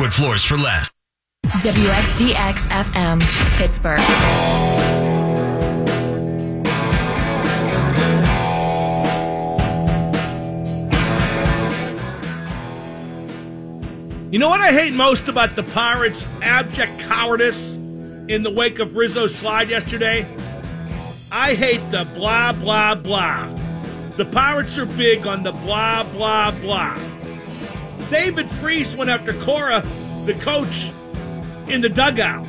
hardwood floors for less. WXDX FM, Pittsburgh. You know what I hate most about the Pirates' abject cowardice in the wake of Rizzo's slide yesterday? I hate the blah, blah, blah. The Pirates are big on the blah, blah, blah. David Freese went after Cora, the coach, in the dugout.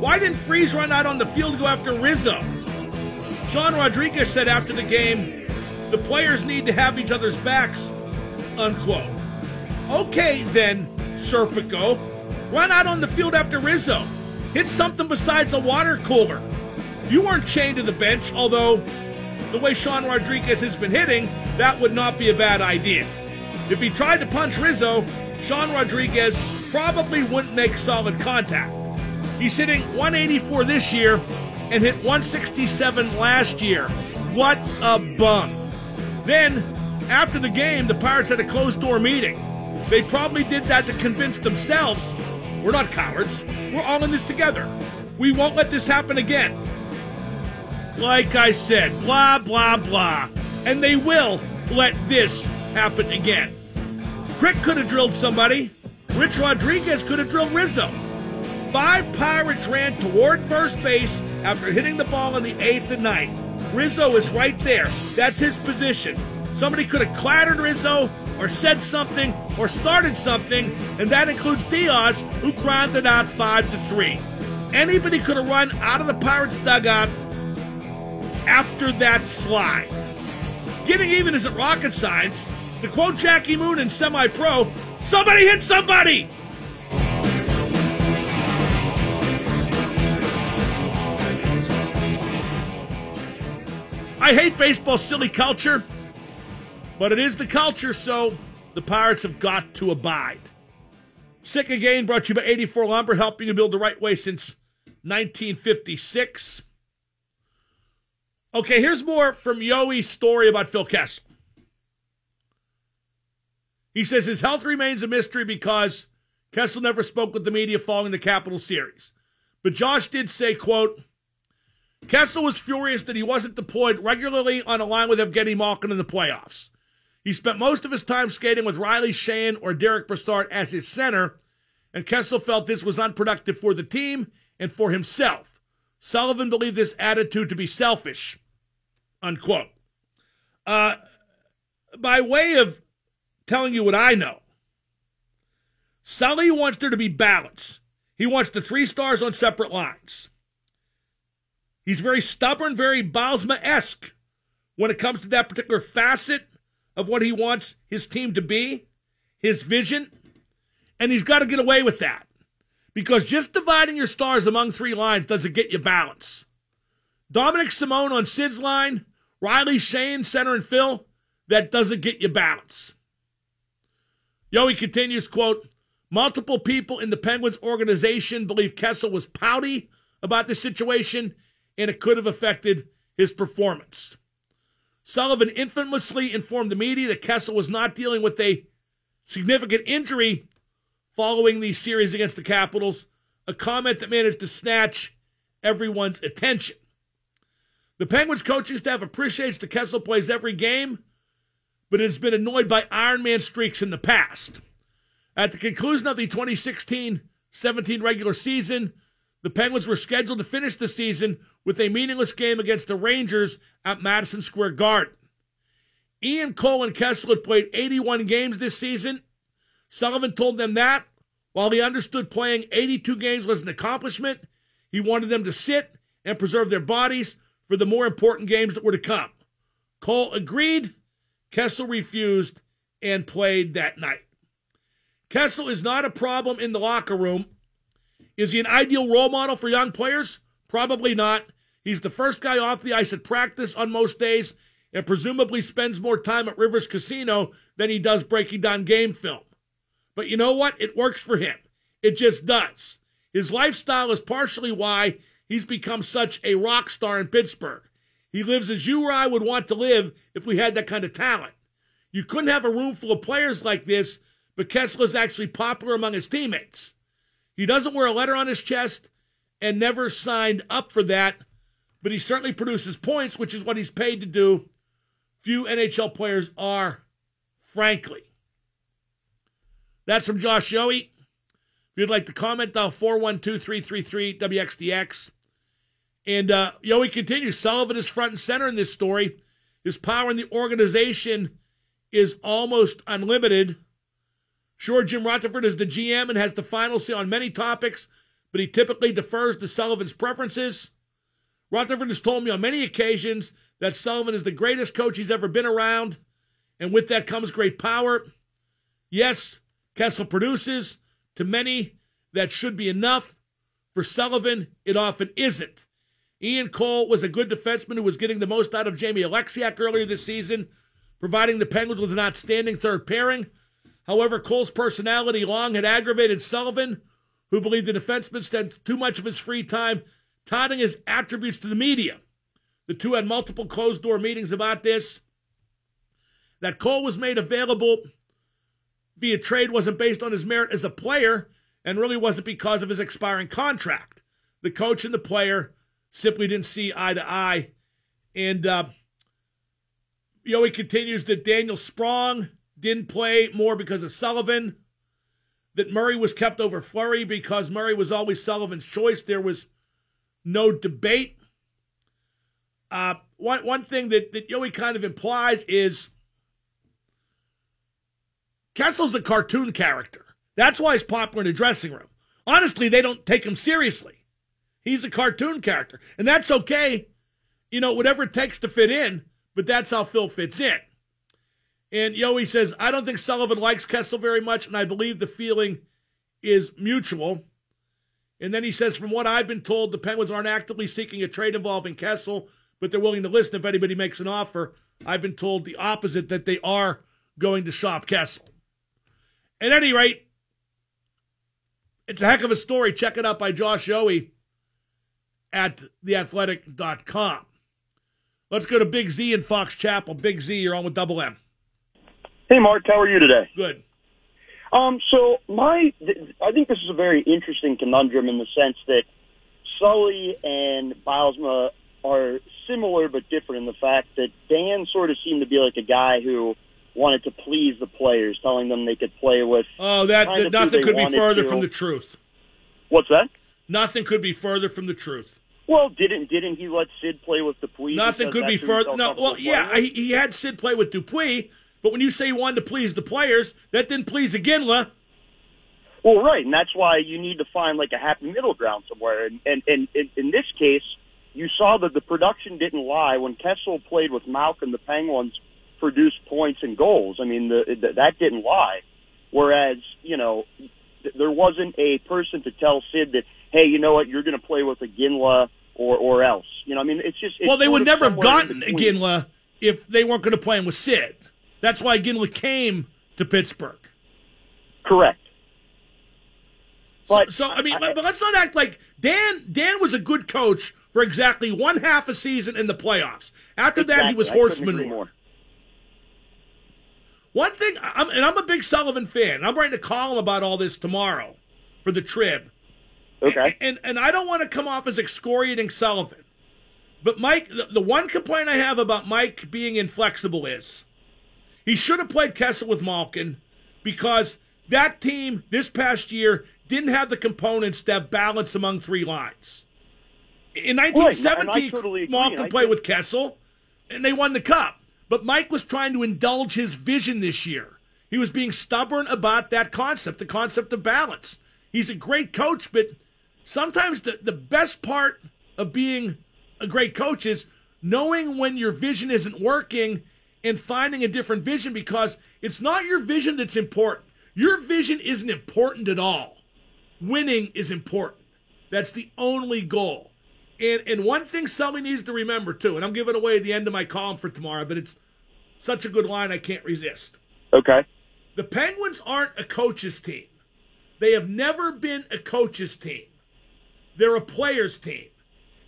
Why didn't Freese run out on the field to go after Rizzo? Sean Rodriguez said after the game, the players need to have each other's backs, unquote. Okay, then, Serpico, run out on the field after Rizzo. Hit something besides a water cooler. You weren't chained to the bench, although the way Sean Rodriguez has been hitting, that would not be a bad idea. If he tried to punch Rizzo, Sean Rodriguez probably wouldn't make solid contact. He's hitting 184 this year and hit 167 last year. What a bum. Then, after the game, the Pirates had a closed door meeting. They probably did that to convince themselves we're not cowards. We're all in this together. We won't let this happen again. Like I said, blah, blah, blah. And they will let this happen again. Crick could have drilled somebody. Rich Rodriguez could have drilled Rizzo. Five Pirates ran toward first base after hitting the ball in the eighth and ninth. Rizzo is right there. That's his position. Somebody could have clattered Rizzo or said something or started something, and that includes Diaz, who grounded out 5 to 3. Anybody could have run out of the Pirates' dugout after that slide. Getting even isn't rocket science. To quote Jackie Moon in Semi Pro, somebody hit somebody! I hate baseball's silly culture, but it is the culture, so the Pirates have got to abide. Sick Again brought to you by 84 Lumber, helping you build the right way since 1956. Okay, here's more from Yoey's story about Phil Kessel. He says his health remains a mystery because Kessel never spoke with the media following the Capital series. But Josh did say, quote, Kessel was furious that he wasn't deployed regularly on a line with Evgeny Malkin in the playoffs. He spent most of his time skating with Riley Sheahan or Derek Brassard as his center, and Kessel felt this was unproductive for the team and for himself. Sullivan believed this attitude to be selfish. Unquote. Uh, by way of telling you what I know, Sully wants there to be balance. He wants the three stars on separate lines. He's very stubborn, very Bylsma esque when it comes to that particular facet of what he wants his team to be, his vision, and he's got to get away with that. Because just dividing your stars among three lines doesn't get you balance. Dominic Simone on Sid's line, Riley Shane, center and Phil, that doesn't get you balance. Yoey continues, quote, multiple people in the Penguins organization believe Kessel was pouty about the situation and it could have affected his performance. Sullivan infamously informed the media that Kessel was not dealing with a significant injury following the series against the Capitals, a comment that managed to snatch everyone's attention. The Penguins coaching staff appreciates that Kessel plays every game, but it has been annoyed by Ironman streaks in the past. At the conclusion of the 2016 17 regular season, the Penguins were scheduled to finish the season with a meaningless game against the Rangers at Madison Square Garden. Ian Cole and Kessel had played 81 games this season. Sullivan told them that while he understood playing 82 games was an accomplishment, he wanted them to sit and preserve their bodies for the more important games that were to come. Cole agreed. Kessel refused and played that night. Kessel is not a problem in the locker room is he an ideal role model for young players? Probably not. He's the first guy off the ice at practice on most days and presumably spends more time at Rivers Casino than he does breaking down game film. But you know what? It works for him. It just does. His lifestyle is partially why he's become such a rock star in Pittsburgh. He lives as you or I would want to live if we had that kind of talent. You couldn't have a room full of players like this but Kessel is actually popular among his teammates. He doesn't wear a letter on his chest and never signed up for that, but he certainly produces points, which is what he's paid to do. Few NHL players are, frankly. That's from Josh Yohe. If you'd like to comment, dial 412 333 WXDX. And uh, Yohe continues Sullivan is front and center in this story. His power in the organization is almost unlimited. Sure, Jim Rutherford is the GM and has the final say on many topics, but he typically defers to Sullivan's preferences. Rutherford has told me on many occasions that Sullivan is the greatest coach he's ever been around, and with that comes great power. Yes, Kessel produces. To many, that should be enough. For Sullivan, it often isn't. Ian Cole was a good defenseman who was getting the most out of Jamie Oleksiak earlier this season, providing the Penguins with an outstanding third pairing. However, Cole's personality long had aggravated Sullivan, who believed the defenseman spent too much of his free time touting his attributes to the media. The two had multiple closed door meetings about this. That Cole was made available via trade wasn't based on his merit as a player and really wasn't because of his expiring contract. The coach and the player simply didn't see eye to eye. And uh, Yohe continues that Daniel Sprong didn't play more because of Sullivan, that Murray was kept over Fleury because Murray was always Sullivan's choice. There was no debate. Uh, one, one thing that, that Yohe kind of implies is Kessel's a cartoon character. That's why he's popular in the dressing room. Honestly, they don't take him seriously. He's a cartoon character, and that's okay. You know, whatever it takes to fit in, but that's how Phil fits in. And Yohe says, I don't think Sullivan likes Kessel very much, and I believe the feeling is mutual. And then he says, from what I've been told, the Penguins aren't actively seeking a trade involving Kessel, but they're willing to listen if anybody makes an offer. I've been told the opposite, that they are going to shop Kessel. At any rate, it's a heck of a story. Check it out by Josh Yohe at theathletic.com. Let's go to Big Z in Fox Chapel. Big Z, you're on with Double M. Hey, Mark, how are you today? Good. Um, so my, I think this is a very interesting conundrum in the sense that Sully and Bylsma are similar but different in the fact that Dan sort of seemed to be like a guy who wanted to please the players, telling them they could play with. Oh, that, that nothing could be further to. from the truth. What's that? Nothing could be further from the truth. Well, didn't didn't he let Sid play with Dupuis? Nothing could be further. No, well, yeah, he, he had Sid play with Dupuis, but when you say he wanted to please the players, that didn't please Iginla. Well, right, and that's why you need to find like a happy middle ground somewhere. And and, and, and in this case, you saw that the production didn't lie when Kessel played with Malkin. The Penguins produced points and goals. I mean, the, the, that didn't lie. Whereas, you know, th- there wasn't a person to tell Sid that, hey, you know what, you're going to play with Iginla or or else. You know, I mean, it's just. It's well, they would never have gotten Iginla if they weren't going to play him with Sid. That's why Iginla came to Pittsburgh. Correct. But so, so I mean, I, but let's not act like Dan. Dan was a good coach for exactly one half a season in the playoffs. After exactly. that, he was horse manure. One thing, I'm, and I'm a big Sullivan fan. I'm writing a column about all this tomorrow for the Trib. Okay. And, and, I don't want to come off as excoriating Sullivan. But Mike, the, the one complaint I have about Mike being inflexible is he should have played Kessel with Malkin because that team this past year didn't have the components to have balance among three lines. In 1917, totally Malkin played with Kessel, and they won the cup. But Mike was trying to indulge his vision this year. He was being stubborn about that concept, the concept of balance. He's a great coach, but sometimes the, the best part of being a great coach is knowing when your vision isn't working and finding a different vision because it's not your vision that's important. Your vision isn't important at all. Winning is important. That's the only goal. And and one thing Sully needs to remember too, and I'm giving away the end of my column for tomorrow, but it's such a good line I can't resist. Okay. The Penguins aren't a coach's team. They have never been a coach's team. They're a player's team.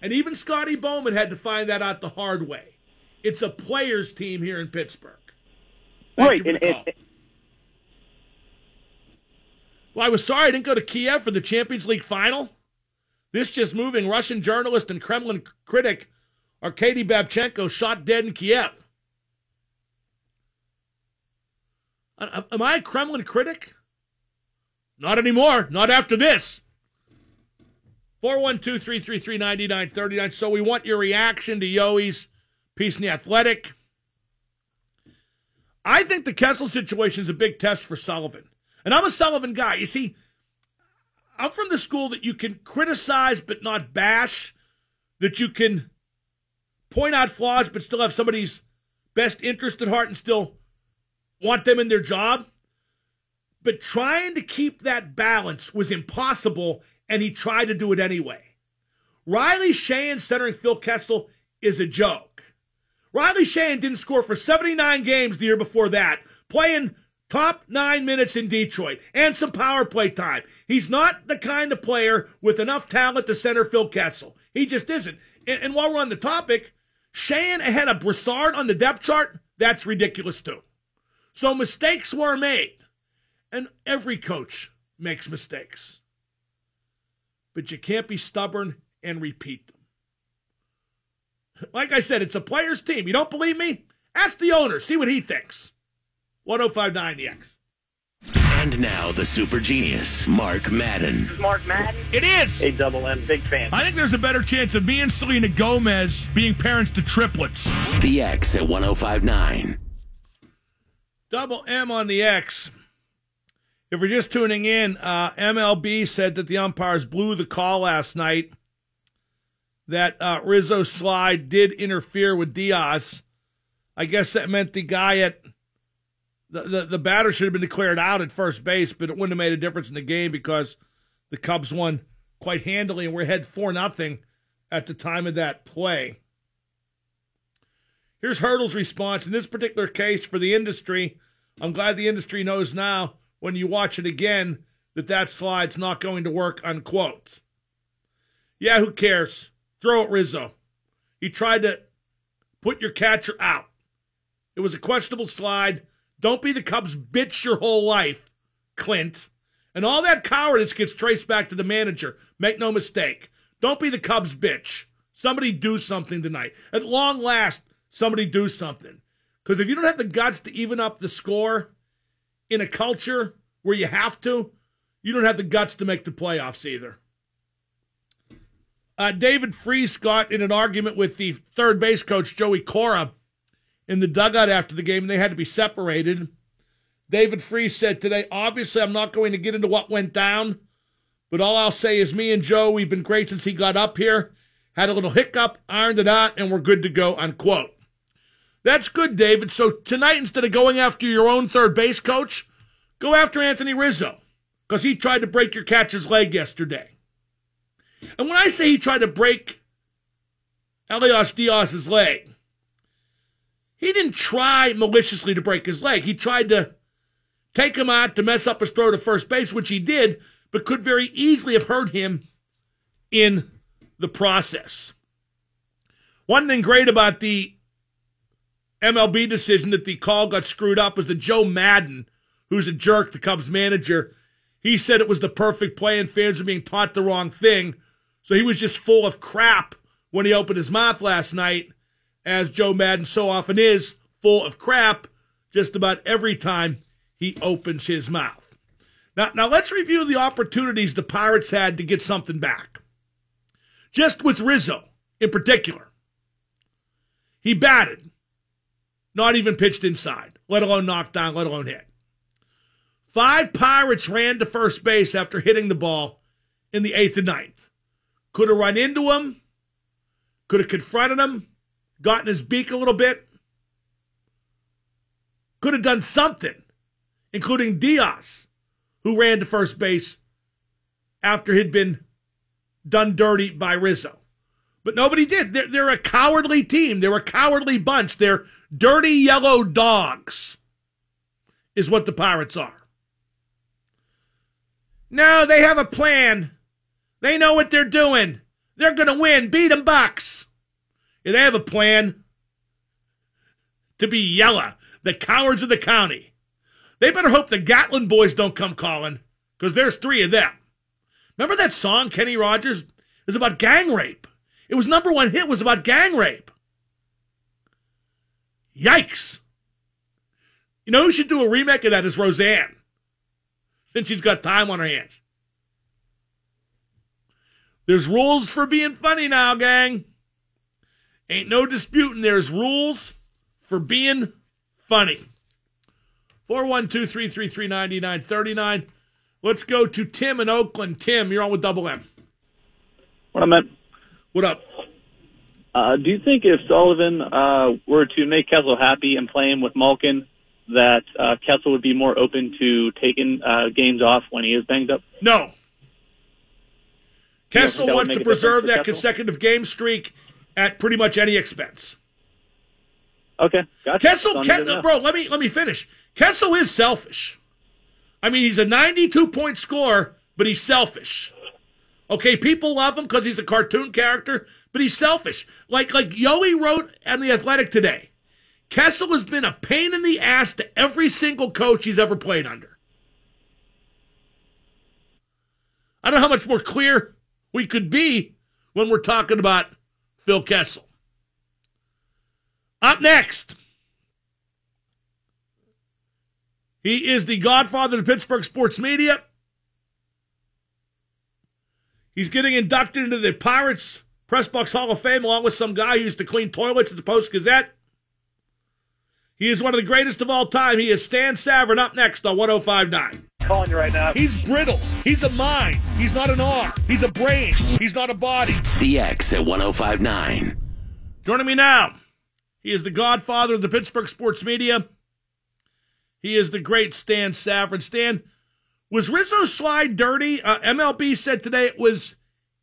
And even Scotty Bowman had to find that out the hard way. It's a player's team here in Pittsburgh. Thank right. And, and, Well, I was sorry I didn't go to Kiev for the Champions League final. This just moving Russian journalist and Kremlin critic Arkady Babchenko shot dead in Kiev. Am I a Kremlin critic? Not anymore. Not after this. 412 333 9939. So we want your reaction to Yohe's piece in the Athletic. I think the Kessel situation is a big test for Sullivan. And I'm a Sullivan guy. You see, I'm from the school that you can criticize but not bash, that you can point out flaws but still have somebody's best interest at heart and still want them in their job. But trying to keep that balance was impossible, and he tried to do it anyway. Riley Shane centering Phil Kessel is a joke. Riley Shane didn't score for 79 games the year before that, playing top nine minutes in Detroit and some power play time. He's not the kind of player with enough talent to center Phil Kessel. He just isn't. And, and while we're on the topic, Shane ahead of Brassard on the depth chart, that's ridiculous too. So mistakes were made. And every coach makes mistakes. But you can't be stubborn and repeat them. Like I said, it's a player's team. You don't believe me? Ask the owner, see what he thinks. 1059 The X. And now the super genius, Mark Madden. Mark Madden. It is. A double M, big fan. I think there's a better chance of me and Selena Gomez being parents to triplets. The X at 1059. Double M on the X. If you're just tuning in, uh, MLB said that the umpires blew the call last night. That uh, slide did interfere with Diaz. I guess that meant the guy at the, the, the batter should have been declared out at first base, but it wouldn't have made a difference in the game because the Cubs won quite handily and we're ahead four nothing at the time of that play. Here's Hurdle's response in this particular case for the industry. I'm glad the industry knows now when you watch it again that that slide's not going to work, unquote. Yeah, who cares? Throw it, Rizzo. He tried to put your catcher out. It was a questionable slide. Don't be the Cubs bitch your whole life, Clint. And all that cowardice gets traced back to the manager. Make no mistake. Don't be the Cubs bitch. Somebody do something tonight. At long last, somebody do something. Because if you don't have the guts to even up the score in a culture where you have to, you don't have the guts to make the playoffs either. Uh, David Freese got in an argument with the third base coach, Joey Cora, in the dugout after the game, and they had to be separated. David Freese said today, obviously, I'm not going to get into what went down, but all I'll say is me and Joe, we've been great since he got up here. Had a little hiccup, ironed it out, and we're good to go, unquote. That's good, David. So tonight, instead of going after your own third base coach, go after Anthony Rizzo because he tried to break your catcher's leg yesterday. And when I say he tried to break Elias Diaz's leg, he didn't try maliciously to break his leg. He tried to take him out to mess up his throw to first base, which he did, but could very easily have hurt him in the process. One thing great about the MLB decision that the call got screwed up was that Joe Maddon, who's a jerk, the Cubs manager, he said it was the perfect play and fans were being taught the wrong thing. So he was just full of crap when he opened his mouth last night, as Joe Maddon so often is, full of crap just about every time he opens his mouth. Now, now let's review the opportunities the Pirates had to get something back. Just with Rizzo in particular. He batted not even pitched inside, let alone knocked down, let alone hit. Five Pirates ran to first base after hitting the ball in the eighth and ninth. Could have run into him, could have confronted him, gotten his beak a little bit, could have done something, including Diaz, who ran to first base after he'd been done dirty by Rizzo. But nobody did. They're, they're a cowardly team. They're a cowardly bunch. They're dirty yellow dogs, is what the Pirates are. No, they have a plan. They know what they're doing. They're going to win. Beat them, Bucks. Yeah, they have a plan to be yellow, the cowards of the county. They better hope the Gatlin boys don't come calling because there's three of them. Remember that song, Kenny Rogers? Was about gang rape. It was number one hit was about gang rape. Yikes. You know who should do a remake of that is Roseanne, since she's got time on her hands. There's rules for being funny now, gang. Ain't no disputing there's rules for being funny. 412 333 9939. Let's go to Tim in Oakland. Tim, you're on with Double M. What I meant. What up? Uh, do you think if Sullivan uh, were to make Kessel happy and play him with Malkin, that uh, Kessel would be more open to taking uh, games off when he is banged up? No. Kessel wants to preserve that Kessel? consecutive game streak at pretty much any expense. Okay, gotcha. Kessel, That's Ke- needed to know. bro, let me let me finish. Kessel is selfish. I mean, he's a 92 point scorer, but he's selfish. Okay, people love him because he's a cartoon character, but he's selfish. Like like Yoey wrote on the Athletic today. Kessel has been a pain in the ass to every single coach he's ever played under. I don't know how much more clear we could be when we're talking about Phil Kessel. Up next, he is the godfather of Pittsburgh sports media. He's getting inducted into the Pirates Press Box Hall of Fame along with some guy who used to clean toilets at the Post Gazette. He is one of the greatest of all time. He is Stan Savran up next on 1059. calling you right now. He's brittle. He's a mind. He's not an arm. He's a brain. He's not a body. The X at 1059. Joining me now, he is the godfather of the Pittsburgh sports media. He is the great Stan Savran. Stan, was Rizzo's slide dirty? Uh, MLB said today it was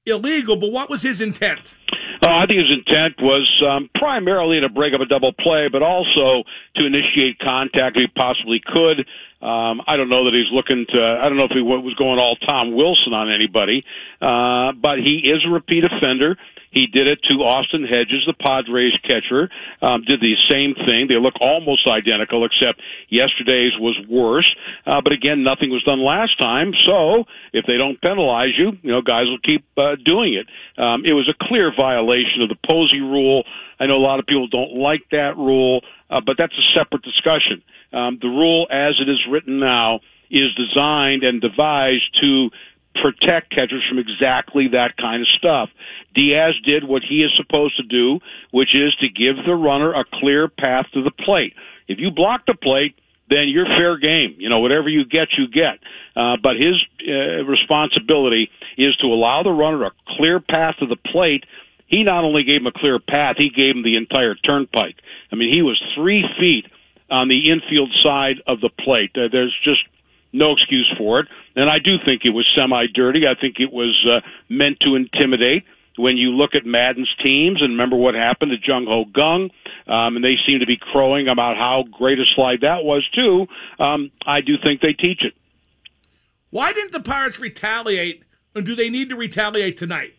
illegal, but what was his intent? Uh, I think his intent was um, primarily to break up a double play, but also to initiate contact if he possibly could. Um, I don't know that he's looking to. I don't know if he was going all Tom Wilson on anybody, uh, but he is a repeat offender. He did it to Austin Hedges, the Padres catcher. Um, did the same thing. They look almost identical, except yesterday's was worse. Uh, but again, nothing was done last time. So if they don't penalize you, you know, guys will keep uh, doing it. Um, it was a clear violation of the Posey rule. I know a lot of people don't like that rule, uh, but that's a separate discussion. Um, the rule, as it is written now, is designed and devised to protect catchers from exactly that kind of stuff. Diaz did what he is supposed to do, which is to give the runner a clear path to the plate. If you block the plate, then you're fair game. You know, whatever you get, you get. Uh, but his uh, responsibility is to allow the runner a clear path to the plate. He not only gave him a clear path, he gave him the entire turnpike. I mean, he was three feet on the infield side of the plate. Uh, there's just no excuse for it. And I do think it was semi dirty. I think it was uh, meant to intimidate. When you look at Maddon's teams and remember what happened to Jung Ho Kang, um, and they seem to be crowing about how great a slide that was too. Um, I do think they teach it. Why didn't the Pirates retaliate, and do they need to retaliate tonight?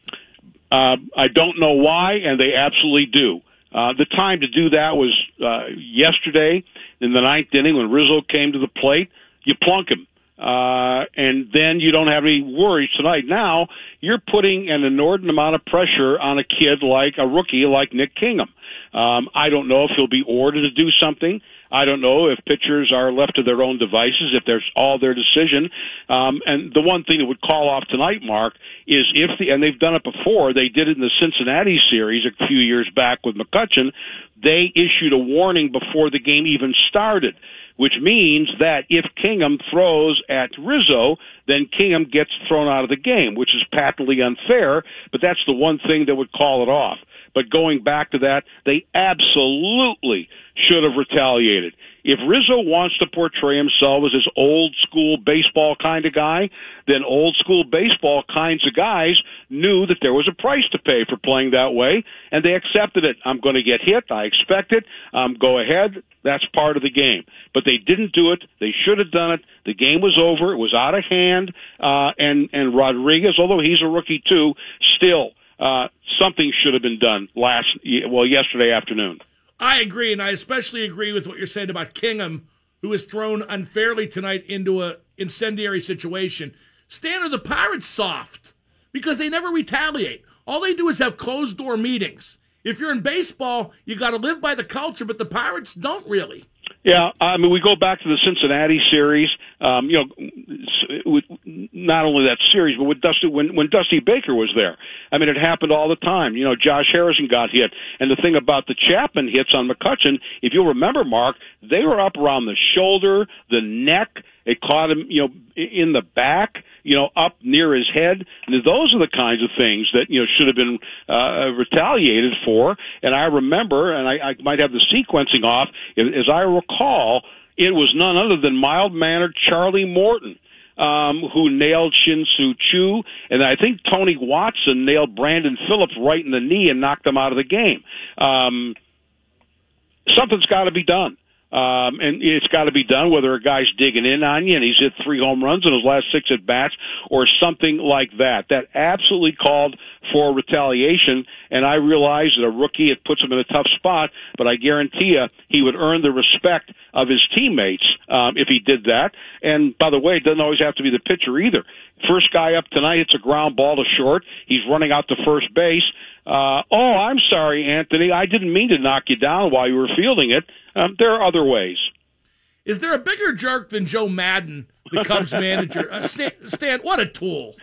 Uh, I don't know why, and they absolutely do. Uh, the time to do that was uh, yesterday in the ninth inning when Rizzo came to the plate. You plunk him, uh, and then you don't have any worries tonight. Now you're putting an inordinate amount of pressure on a kid like a rookie like Nick Kingham. Um, I don't know if he'll be ordered to do something. I don't know if pitchers are left to their own devices, if there's all their decision. Um, and the one thing that would call off tonight, Mark, is if the, and they've done it before, they did it in the Cincinnati series a few years back with McCutchen, they issued a warning before the game even started which means that if Kingham throws at Rizzo, then Kingham gets thrown out of the game, which is patently unfair, but that's the one thing that would call it off. But going back to that, they absolutely should have retaliated. If Rizzo wants to portray himself as this old school baseball kind of guy, then old school baseball kinds of guys knew that there was a price to pay for playing that way, and they accepted it. I'm going to get hit. I expect it. Um, go ahead. That's part of the game. But they didn't do it. They should have done it. The game was over. It was out of hand. Uh, and and Rodriguez, although he's a rookie too, still uh, something should have been done last well yesterday afternoon. I agree, and I especially agree with what you're saying about Kingham, who was thrown unfairly tonight into a incendiary situation. Stan, are the Pirates soft? Because they never retaliate. All they do is have closed door meetings. If you're in baseball, you got to live by the culture, but the Pirates don't really. Yeah, I mean, we go back to the Cincinnati series. Um, you know, with not only that series, but with Dusty when when Dusty Baker was there. I mean, it happened all the time. You know, Josh Harrison got hit, and the thing about the Chapman hits on McCutchen, if you'll remember, Mark, they were up around the shoulder, the neck. It caught him, you know, in the back, you know, up near his head. And those are the kinds of things that you know should have been uh, retaliated for. And I remember, and I, I might have the sequencing off, as I recall, it was none other than mild mannered Charlie Morton. Um, who nailed Shin Soo Choo, and I think Tony Watson nailed Brandon Phillips right in the knee and knocked them out of the game. Um, something's got to be done. Um, and it's got to be done whether a guy's digging in on you and he's hit three home runs in his last six at bats or something like that. That absolutely called for retaliation. And I realize that a rookie, it puts him in a tough spot, but I guarantee you he would earn the respect of his teammates um, if he did that. And by the way, it doesn't always have to be the pitcher either. First guy up tonight, it's a ground ball to short. He's running out to first base. Uh, oh, I'm sorry, Anthony. I didn't mean to knock you down while you were fielding it. Um, there are other ways. Is there a bigger jerk than Joe Maddon, the Cubs manager? Uh, Stan, Stan, what a tool.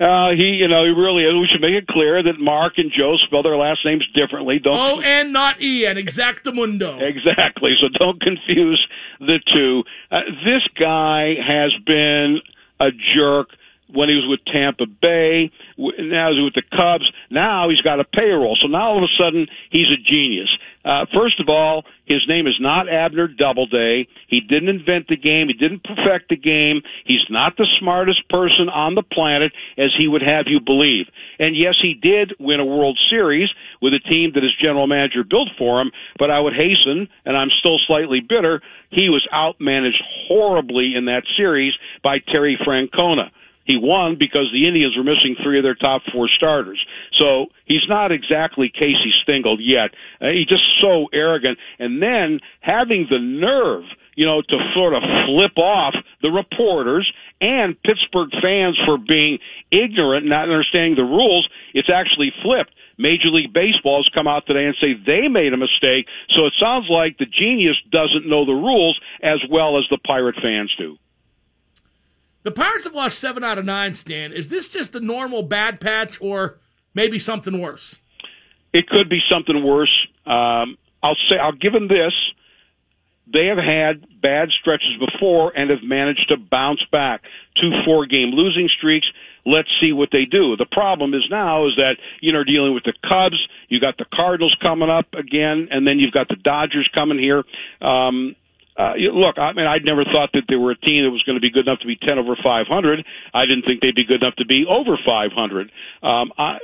Uh, he, you know, he really is. We should make it clear that Mark and Joe spell their last names differently. Don't O N, not E N. Exactamundo. Exactly. So don't confuse the two. Uh, this guy has been a jerk when he was with Tampa Bay. Now he's with the Cubs. Now he's got a payroll. So now all of a sudden he's a genius. Uh, first of all, his name is not Abner Doubleday. He didn't invent the game. He didn't perfect the game. He's not the smartest person on the planet, as he would have you believe. And yes, he did win a World Series with a team that his general manager built for him. But I would hasten, and I'm still slightly bitter, he was outmanaged horribly in that series by Terry Francona. He won because the Indians were missing three of their top four starters. So he's not exactly Casey Stengel yet. Uh, he's just so arrogant. And then having the nerve, you know, to sort of flip off the reporters and Pittsburgh fans for being ignorant, not understanding the rules, it's actually flipped. Major League Baseball has come out today and say they made a mistake. So it sounds like the genius doesn't know the rules as well as the Pirate fans do. The Pirates have lost seven out of nine, Stan. Is this just a normal bad patch or maybe something worse? It could be something worse. Um, I'll say I'll give them this. They have had bad stretches before and have managed to bounce back. Two four game losing streaks. Let's see what they do. The problem is now is that you know dealing with the Cubs, you got the Cardinals coming up again, and then you've got the Dodgers coming here. Um, uh, look, I mean, I'd never thought that they were a team that was going to be good enough to be 10 over 500. I didn't think they'd be good enough to be over 500. Um, I,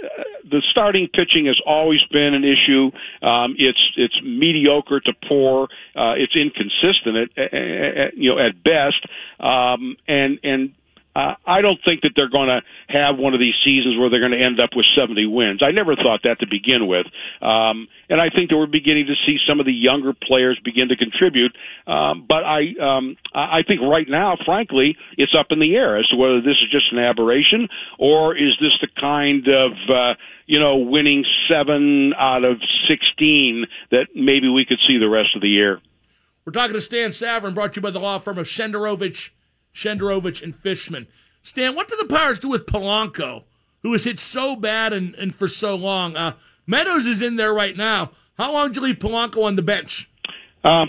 the starting pitching has always been an issue. Um, it's it's mediocre to poor. Uh, it's inconsistent at, at, at you know at best. Um, and and uh, I don't think that they're going to have one of these seasons where they're going to end up with 70 wins. I never thought that to begin with. Um, and I think that we're beginning to see some of the younger players begin to contribute. Um, but I, um, I think right now, frankly, it's up in the air as to whether this is just an aberration or is this the kind of, uh, you know, winning seven out of 16 that maybe we could see the rest of the year. We're talking to Stan Savran, brought to you by the law firm of Shenderovich Shenderovich, and Fishman. Stan, what do the Pirates do with Polanco, who has hit so bad and, and for so long? Uh, Meadows is in there right now. How long do you leave Polanco on the bench? Um,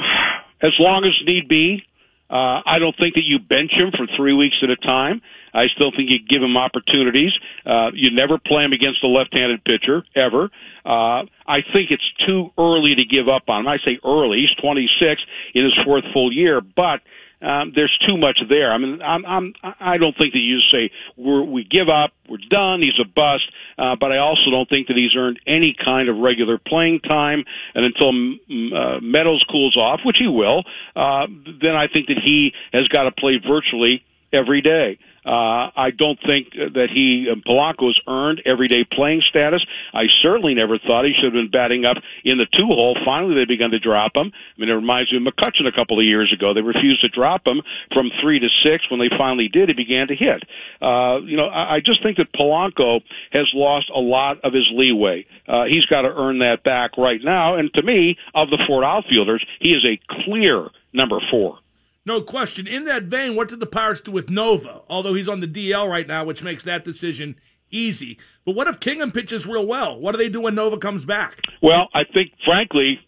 as long as need be. Uh, I don't think that you bench him for three weeks at a time. I still think you give him opportunities. Uh, you never play him against a left-handed pitcher ever. Uh, I think it's too early to give up on him. I say early. He's 26 in his fourth full year, but um, there's too much there. I mean, I'm, I'm, I don't think that you say we're, we give up, we're done, he's a bust. Uh, but I also don't think that he's earned any kind of regular playing time. And until uh, Meadows cools off, which he will, uh, then I think that he has got to play virtually every day. Uh, I don't think that he uh, Polanco's earned everyday playing status. I certainly never thought he should have been batting up in the two hole. Finally, they begun to drop him. I mean, it reminds me of McCutchen a couple of years ago. They refused to drop him from three to six. When they finally did, he began to hit. Uh, you know, I, I just think that Polanco has lost a lot of his leeway. Uh, he's got to earn that back right now. And to me, of the four outfielders, he is a clear number four. No question. In that vein, what did the Pirates do with Nova? Although he's on the DL right now, which makes that decision easy. But what if Kingham pitches real well? What do they do when Nova comes back? Well, I think, frankly,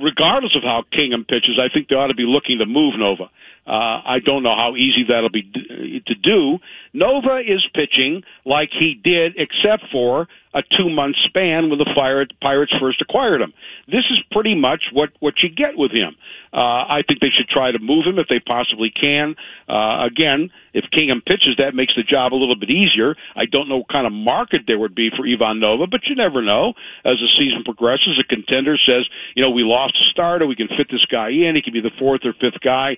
regardless of how Kingham pitches, I think they ought to be looking to move Nova. Uh, I don't know how easy that'll be d- to do. Nova is pitching like he did, except for a two month span when the Pirates first acquired him. This is pretty much what, what you get with him. Uh, I think they should try to move him if they possibly can. Uh, again, if Kingham pitches, that makes the job a little bit easier. I don't know what kind of market there would be for Ivan Nova, but you never know. As the season progresses, a contender says, you know, we lost a starter, we can fit this guy in, he can be the fourth or fifth guy.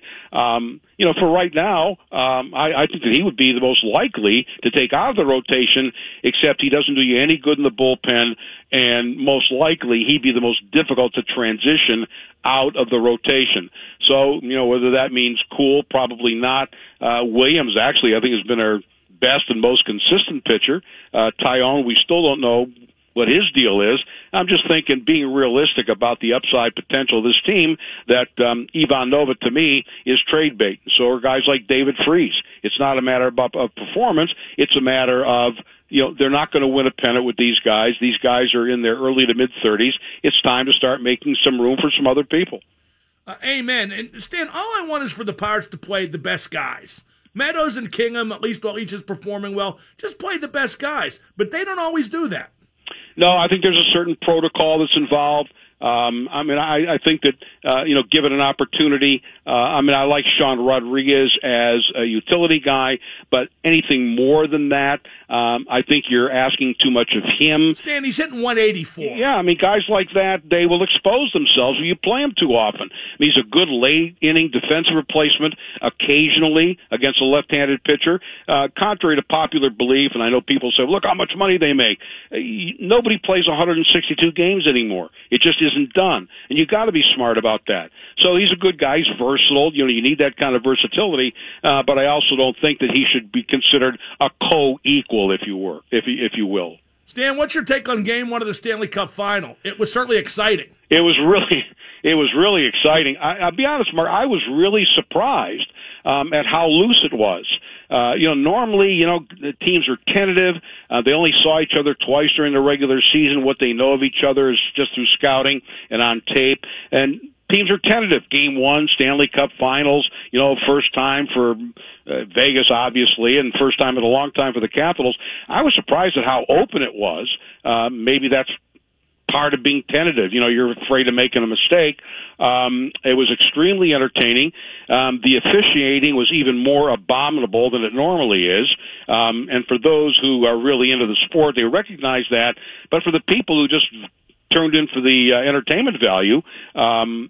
Um, you know, for right now, um, I, I think that he would be the most likely to take out of the rotation, except he doesn't do you any good in the bullpen, and most likely he'd be the most difficult to transition out of the rotation. So, you know, whether that means cool, probably not. Uh, Williams actually, I think, has been our best and most consistent pitcher. Uh, Taillon, we still don't know what his deal is. I'm just thinking, being realistic about the upside potential of this team, that um, Ivan Nova to me is trade bait. So are guys like David Freese. It's not a matter of, of performance; it's a matter of you know they're not going to win a pennant with these guys. These guys are in their early to mid 30s. It's time to start making some room for some other people. Uh, amen. And Stan, all I want is for the Pirates to play the best guys. Meadows and Kingham, at least while each is performing well, just play the best guys. But they don't always do that. No, I think there's a certain protocol that's involved. Um, I mean, I, I think that uh, you know, given an opportunity, uh, I mean, I like Sean Rodriguez as a utility guy, but anything more than that, um, I think you're asking too much of him. Stan, he's hitting 184. Yeah, I mean, guys like that, they will expose themselves if you play them too often. I mean, he's a good late inning defensive replacement occasionally against a left-handed pitcher. Uh, contrary to popular belief, and I know people say, look how much money they make. Uh, nobody plays 162 games anymore. It just isn't done, and you got to be smart about that. So he's a good guy. He's versatile. You know, you need that kind of versatility. Uh, but I also don't think that he should be considered a co-equal, if you were, if if you will. Stan, what's your take on Game One of the Stanley Cup Final? It was certainly exciting. It was really, it was really exciting. I, I'll be honest, Mark. I was really surprised um, at how loose it was. Uh, you know, normally, you know, the teams are tentative. Uh, they only saw each other twice during the regular season. What they know of each other is just through scouting and on tape. And teams are tentative. Game one, Stanley Cup Finals. You know, first time for uh, Vegas, obviously, and first time in a long time for the Capitals. I was surprised at how open it was. Uh, maybe that's part of being tentative. You know, you're afraid of making a mistake. Um, it was extremely entertaining. Um, the officiating was even more abominable than it normally is. Um, and for those who are really into the sport, they recognize that. But for the people who just turned in for the uh, entertainment value, um,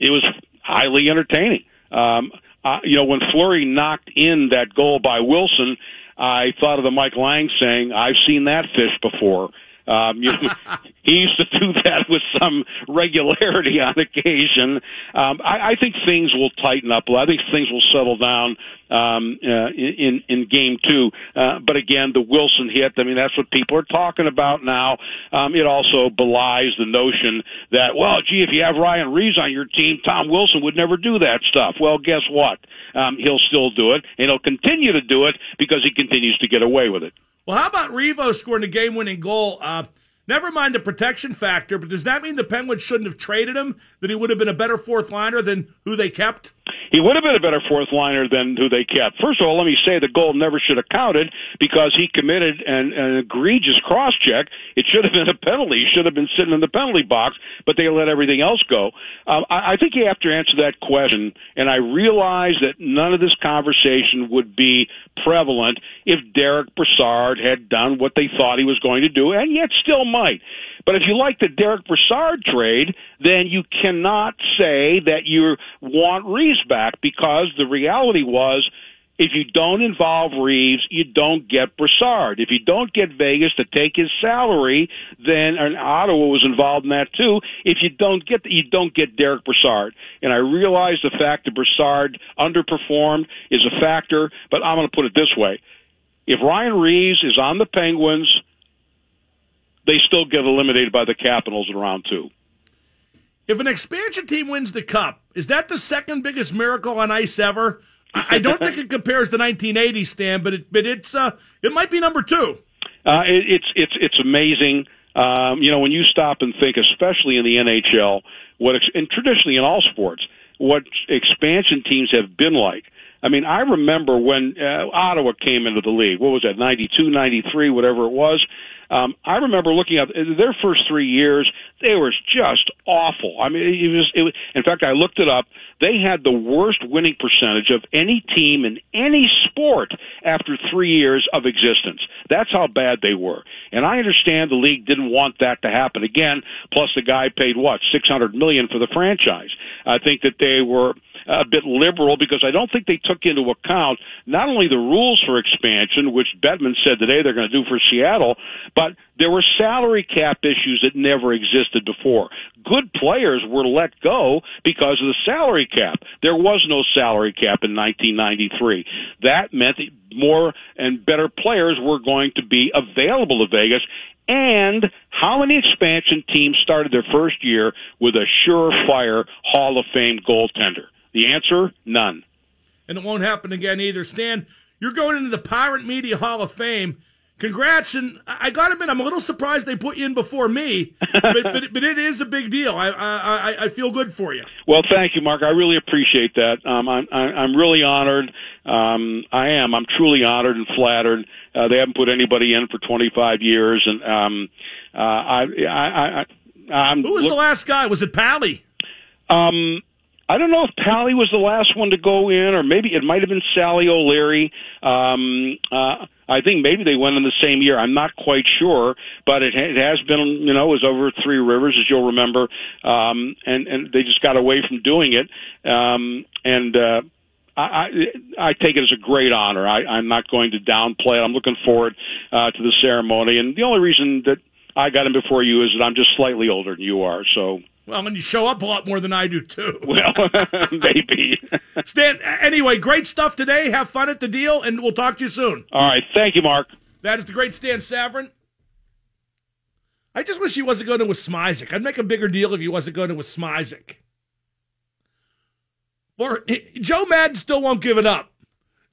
it was highly entertaining. Um, uh, you know, when Fleury knocked in that goal by Wilson, I thought of the Mike Lange saying, "I've seen that fish before." Um, you he used to do that with some regularity on occasion. Um, I, I think things will tighten up. I think things will settle down um, uh, in in game two. Uh, but again, the Wilson hit. I mean, that's what people are talking about now. Um, it also belies the notion that well, gee, if you have Ryan Reaves on your team, Tom Wilson would never do that stuff. Well, guess what? Um, he'll still do it, and he'll continue to do it because he continues to get away with it. Well, how about Revo scoring the game-winning goal? Uh, never mind the protection factor, but does that mean the Penguins shouldn't have traded him? That he would have been a better fourth liner than who they kept? He would have been a better fourth liner than who they kept. First of all, let me say the goal never should have counted because he committed an, an egregious cross check. It should have been a penalty. He should have been sitting in the penalty box, but they let everything else go. Um, I, I think you have to answer that question, and I realize that none of this conversation would be prevalent if Derek Brassard had done what they thought he was going to do, and yet still might. But if you like the Derek Brassard trade, then you cannot say that you want Reaves back because the reality was If you don't involve Reaves, you don't get Brassard. If you don't get Vegas to take his salary, then and Ottawa was involved in that too. If you don't get you don't get Derek Brassard. And I realize the fact that Brassard underperformed is a factor, but I'm going to put it this way: if Ryan Reaves is on the Penguins, they still get eliminated by the Capitals in round two. If an expansion team wins the cup, is that the second biggest miracle on ice ever? I don't think it compares to 1980, Stan, but it, but it's uh, it might be number two. Uh, it, it's it's it's amazing. Um, you know, when you stop and think, especially in the NHL, what and traditionally in all sports, what expansion teams have been like. I mean, I remember when uh, Ottawa came into the league. What was that? Ninety two, ninety three, whatever it was. Um, I remember looking at their first three years; they were just awful. I mean, it was. It was in fact, I looked it up. They had the worst winning percentage of any team in any sport after three years of existence. That's how bad they were. And I understand the league didn't want that to happen again. Plus, the guy paid what six hundred million for the franchise. I think that they were a bit liberal because I don't think they took into account not only the rules for expansion, which Bettman said today they're going to do for Seattle, but there were salary cap issues that never existed before. Good players were let go because of the salary cap. There was no salary cap in 1993. That meant that more and better players were going to be available to Vegas. And how many expansion teams started their first year with a surefire Hall of Fame goaltender? The answer, none. And it won't happen again either. Stan, you're going into the Pirate Media Hall of Fame. Congrats, and I got to admit, I'm a little surprised they put you in before me, but, but, but it is a big deal. I, I I feel good for you. Well, thank you, Mark. I really appreciate that. Um, I'm I'm really honored. Um, I am. I'm truly honored and flattered. Uh, they haven't put anybody in for 25 years, and um, uh, I I I I'm. Who was look, the last guy? Was it Pally? Um, I don't know if Pally was the last one to go in, or maybe it might have been Sally O'Leary. Um, uh, I think maybe they went in the same year. I'm not quite sure, but it, it has been, you know, it was over Three Rivers, as you'll remember, um, and and they just got away from doing it. Um, and uh, I, I I take it as a great honor. I, I'm not going to downplay it. I'm looking forward uh, to the ceremony, and the only reason that I got in before you is that I'm just slightly older than you are, so. Well, and you show up a lot more than I do too. Well, maybe. Stan, anyway, great stuff today. Have fun at the deal, and we'll talk to you soon. All right, thank you, Mark. That is the great Stan Savran. I just wish he wasn't going to Wismizik. I'd make a bigger deal if he wasn't going to Wismizik. Or Joe Maddon still won't give it up.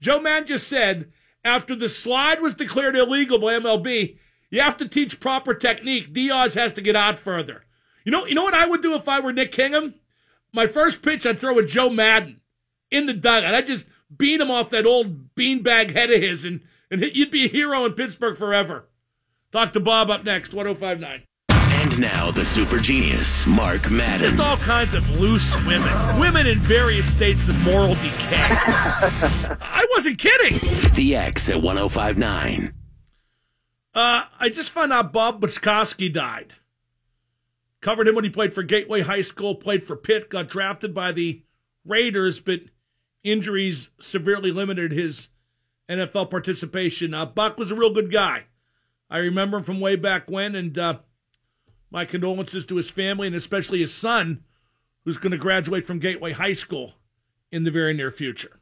Joe Maddon just said after the slide was declared illegal by MLB, you have to teach proper technique. Diaz has to get out further. You know, you know what I would do if I were Nick Kingham? My first pitch, I'd throw a Joe Maddon in the dugout. I'd just beat him off that old beanbag head of his, and, and you'd be a hero in Pittsburgh forever. Talk to Bob up next, 1059. And now the super genius, Mark Madden. Just all kinds of loose women. Women in various states of moral decay. I wasn't kidding. The X at 1059. Uh, I just found out Bob Buczkowski died. Covered him when he played for Gateway High School, played for Pitt, got drafted by the Raiders, but injuries severely limited his NFL participation. Uh, Buck was a real good guy. I remember him from way back when, and uh, my condolences to his family and especially his son, who's going to graduate from Gateway High School in the very near future.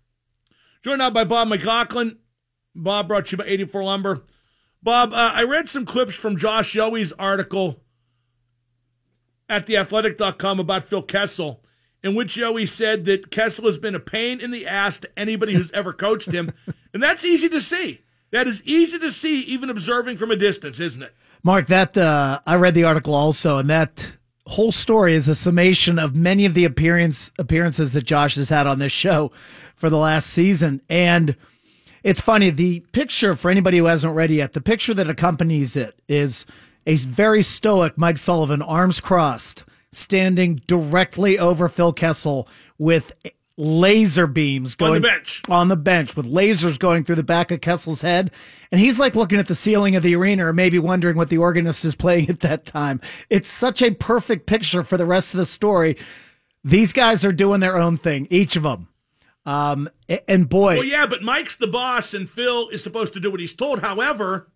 Joined now by Bob McLaughlin. Bob brought you by 84 Lumber. Bob, uh, I read some clips from Josh Yohe's article at theathletic.com about Phil Kessel, in which Yohe said that Kessel has been a pain in the ass to anybody who's ever coached him. And that's easy to see. That is easy to see, even observing from a distance, isn't it? Mark, that uh, I read the article also, and that whole story is a summation of many of the appearance appearances that Josh has had on this show for the last season. And it's funny, the picture for anybody who hasn't read it yet, the picture that accompanies it is a very stoic Mike Sullivan, arms crossed, standing directly over Phil Kessel with laser beams going on the bench. On the bench with lasers going through the back of Kessel's head. And he's like looking at the ceiling of the arena or maybe wondering what the organist is playing at that time. It's such a perfect picture for the rest of the story. These guys are doing their own thing, each of them. Um, and boy, Well, yeah, but Mike's the boss, and Phil is supposed to do what he's told. However,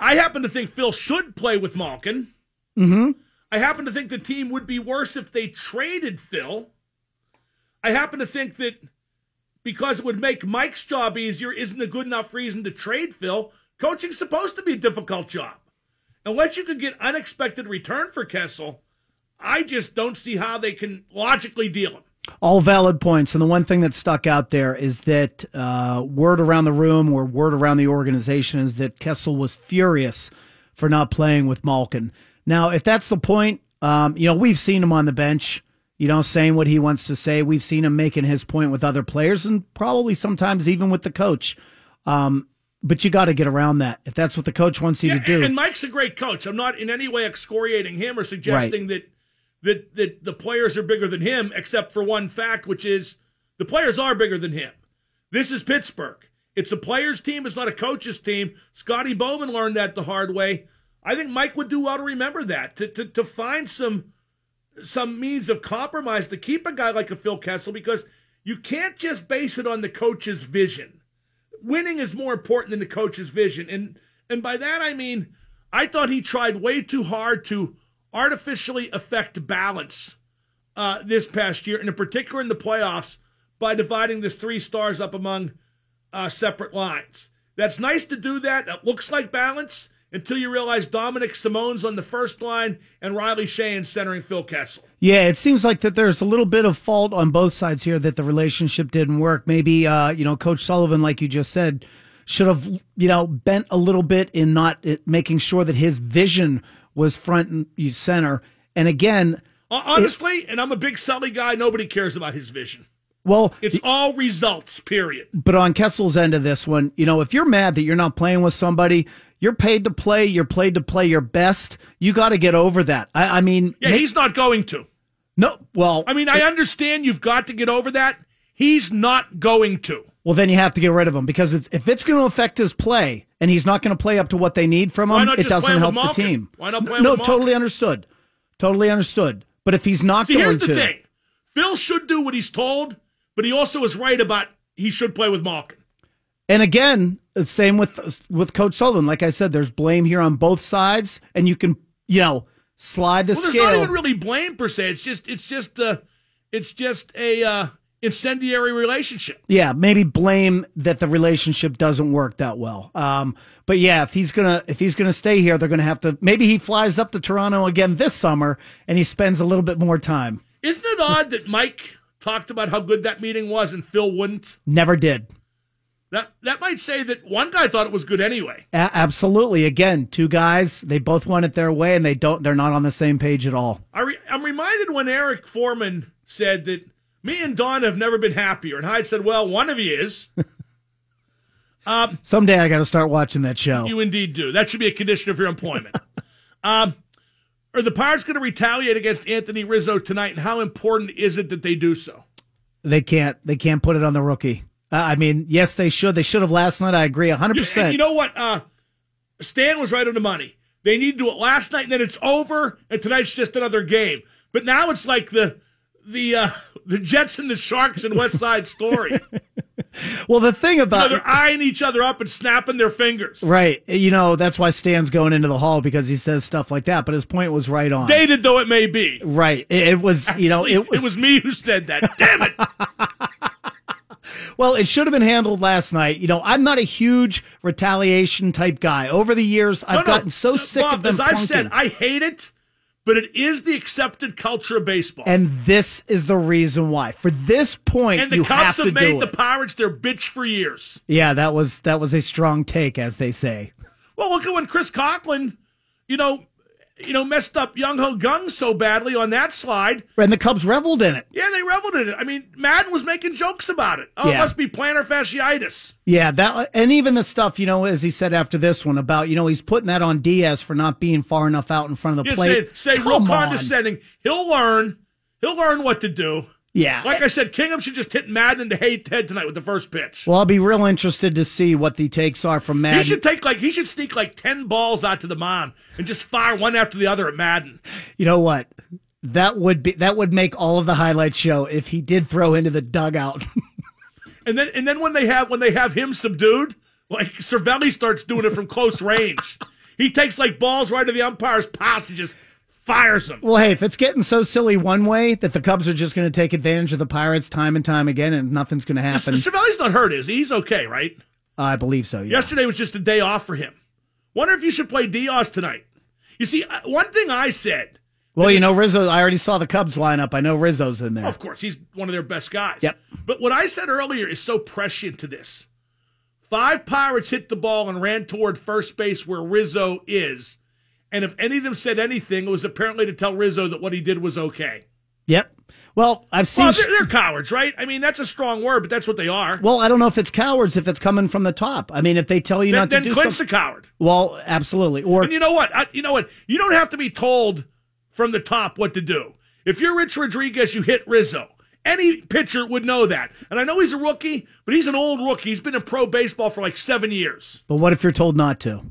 I happen to think Phil should play with Malkin. Mhm. I happen to think the team would be worse if they traded Phil. I happen to think that because it would make Mike's job easier isn't a good enough reason to trade Phil. Coaching's supposed to be a difficult job. Unless you can get unexpected return for Kessel, I just don't see how they can logically deal him. All valid points. And the one thing that stuck out there is that uh, word around the room or word around the organization is that Kessel was furious for not playing with Malkin. Now, if that's the point, um, you know, we've seen him on the bench, you know, saying what he wants to say. We've seen him making his point with other players and probably sometimes even with the coach. Um, but you got to get around that. If that's what the coach wants you Yeah, to do. And Mike's a great coach. I'm not in any way excoriating him or suggesting that that that the players are bigger than him, except for one fact, which is the players are bigger than him. This is Pittsburgh. It's a players' team. It's not a coach's team. Scotty Bowman learned that the hard way. I think Mike would do well to remember that to to, to find some some means of compromise to keep a guy like a Phil Kessel because you can't just base it on the coach's vision winning is more important than the coach's vision. And and by that I mean I thought he tried way too hard to artificially affect balance uh, this past year, and in particular in the playoffs, by dividing this three stars up among uh, separate lines. That's nice to do that. It looks like balance until you realize Dominik Simon's on the first line and Riley Sheahan centering Phil Kessel. Yeah, it seems like that there's a little bit of fault on both sides here that the relationship didn't work. Maybe uh, you know, Coach Sullivan, like you just said, should have you know bent a little bit in not uh, making sure that his vision was front and center. And again, Honestly, and I'm a big Sully guy, nobody cares about his vision. well, It's all results, period. but on Kessel's end of this one, you know, if you're mad that you're not playing with somebody, you're paid to play. You're paid to play your best. You got to get over that. I, I mean, Yeah, ma- he's not going to. no. Well, I mean, I understand you've got to get over that. He's not going to. Well, then you have to get rid of him because it's, if it's going to affect his play and he's not going to play up to what they need from him, it doesn't help the team. Why not play no, totally understood. Totally understood. But if he's not See, going here's the to, thing Phil should do what he's told, but he also is right about he should play with Malkin. and again, it's same with uh, with Coach Sullivan. Like I said, there's blame here on both sides, and you can you know slide the Well, there's not even really blame per se. It's just it's just the it's just a uh, incendiary relationship. Yeah, maybe blame that the relationship doesn't work that well. Um, but yeah, if he's gonna if he's gonna stay here, they're gonna have to. Maybe he flies up to Toronto again this summer, and he spends a little bit more time. Isn't it odd that Mike talked about how good that meeting was and Phil wouldn't? Never did. That that might say that one guy thought it was good anyway. A- absolutely. Again, two guys, they both want it their way, and they don't. They're not on the same page at all. I re- I'm reminded when Eric Forman said that me and Don have never been happier, and Hyde said, "Well, one of you is." um, Someday I got to start watching that show. you indeed do. That should be a condition of your employment. um, are the Pirates going to retaliate against Anthony Rizzo tonight, and how important is it that they do so? They can't. They can't put it on the rookie. Uh, I mean, yes, they should. They should have last night. I agree, hundred You, percent. you know what? Uh, Stan was right on the money. They need to do it last night, and then it's over, and tonight's just another game. But now it's like the the uh, the Jets and the Sharks in West Side Story. Well, the thing You know, about they're eyeing each other up and snapping their fingers. right, you know, that's why Stan's going into the hall because he says stuff like that. But his point was right on. Dated though it may be. Right. It, it was, you know, Actually, it was, me who said that. Damn it. well, it should have been handled last night. You know, I'm not a huge retaliation type guy. Over the years, I've No, no, gotten so sick Bob, of them As I've plunking. said, I hate it, but it is the accepted culture of baseball. and this is the reason why. For this point, And the you Cubs have have, made the. Pirates their bitch for years. yeah, that was that was a strong take, as they say. Well, look at when Chris Conklin, you know, you know, messed up Jung Ho Kang so badly on that slide. And the Cubs reveled in it. Yeah, they reveled in it. I mean, Maddon was making jokes about it. Oh, it must be plantar fasciitis. Yeah, that and even the stuff you know, as he said after this one about you know he's putting that on Diaz for not being far enough out in front of the You plate. say, say real on. condescending. He'll learn. He'll learn what to do. Yeah. Like I said, Kingham should just hit Maddon in the head tonight with the first pitch. Well, I'll be real interested to see what the takes are from Maddon. He should take like he should sneak like ten balls out to the mound and just fire one after the other at Maddon. You know what? That would be that would make all of the highlight show if he did throw into the dugout And then and then when they have when they have him subdued, like Cervelli starts doing it from close range. He takes like balls right to the umpire's pouch and just fires them. Well, hey, if it's getting so silly one way that the Cubs are just going to take advantage of the Pirates time and time again, and nothing's going to happen, Cervelli's not hurt, is he? He's okay, right? I believe so. Yeah. Yesterday was just a day off for him. Wonder if you should play Diaz tonight. You see, uh, one thing I said. Well, you know, Rizzo, I already saw the Cubs lineup. I know Rizzo's in there. Of course, he's one of their best guys. Yep. But what I said earlier is so prescient to this. Five Pirates hit the ball and ran toward first base where Rizzo is. And if any of them said anything, it was apparently to tell Rizzo that what he did was okay. Yep. Well, I've seen. Well, they're, they're cowards, right? I mean, that's a strong word, but that's what they are. Well, I don't know if it's cowards if it's coming from the top. I mean, if they tell you then, not then to do Clint's something. a coward. Well, absolutely. Or And you know what? I, you know what? You don't have to be told from the top what to do. If you're Rich Rodriguez, you hit Rizzo. Any pitcher would know that. And I know he's a rookie, but he's an old rookie. He's been in pro baseball for like seven years. But what if you're told not to?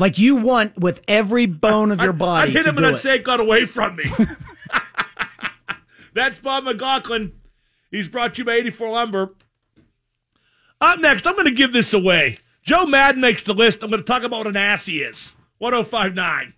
Like you want with every bone of your body. I'd hit to him and I'd say it got away from me. That's Bob McLaughlin. He's brought you by 84 Lumber. Up next, I'm going to give this away. Joe Maddon makes the list. I'm going to talk about what an ass he is. 1059.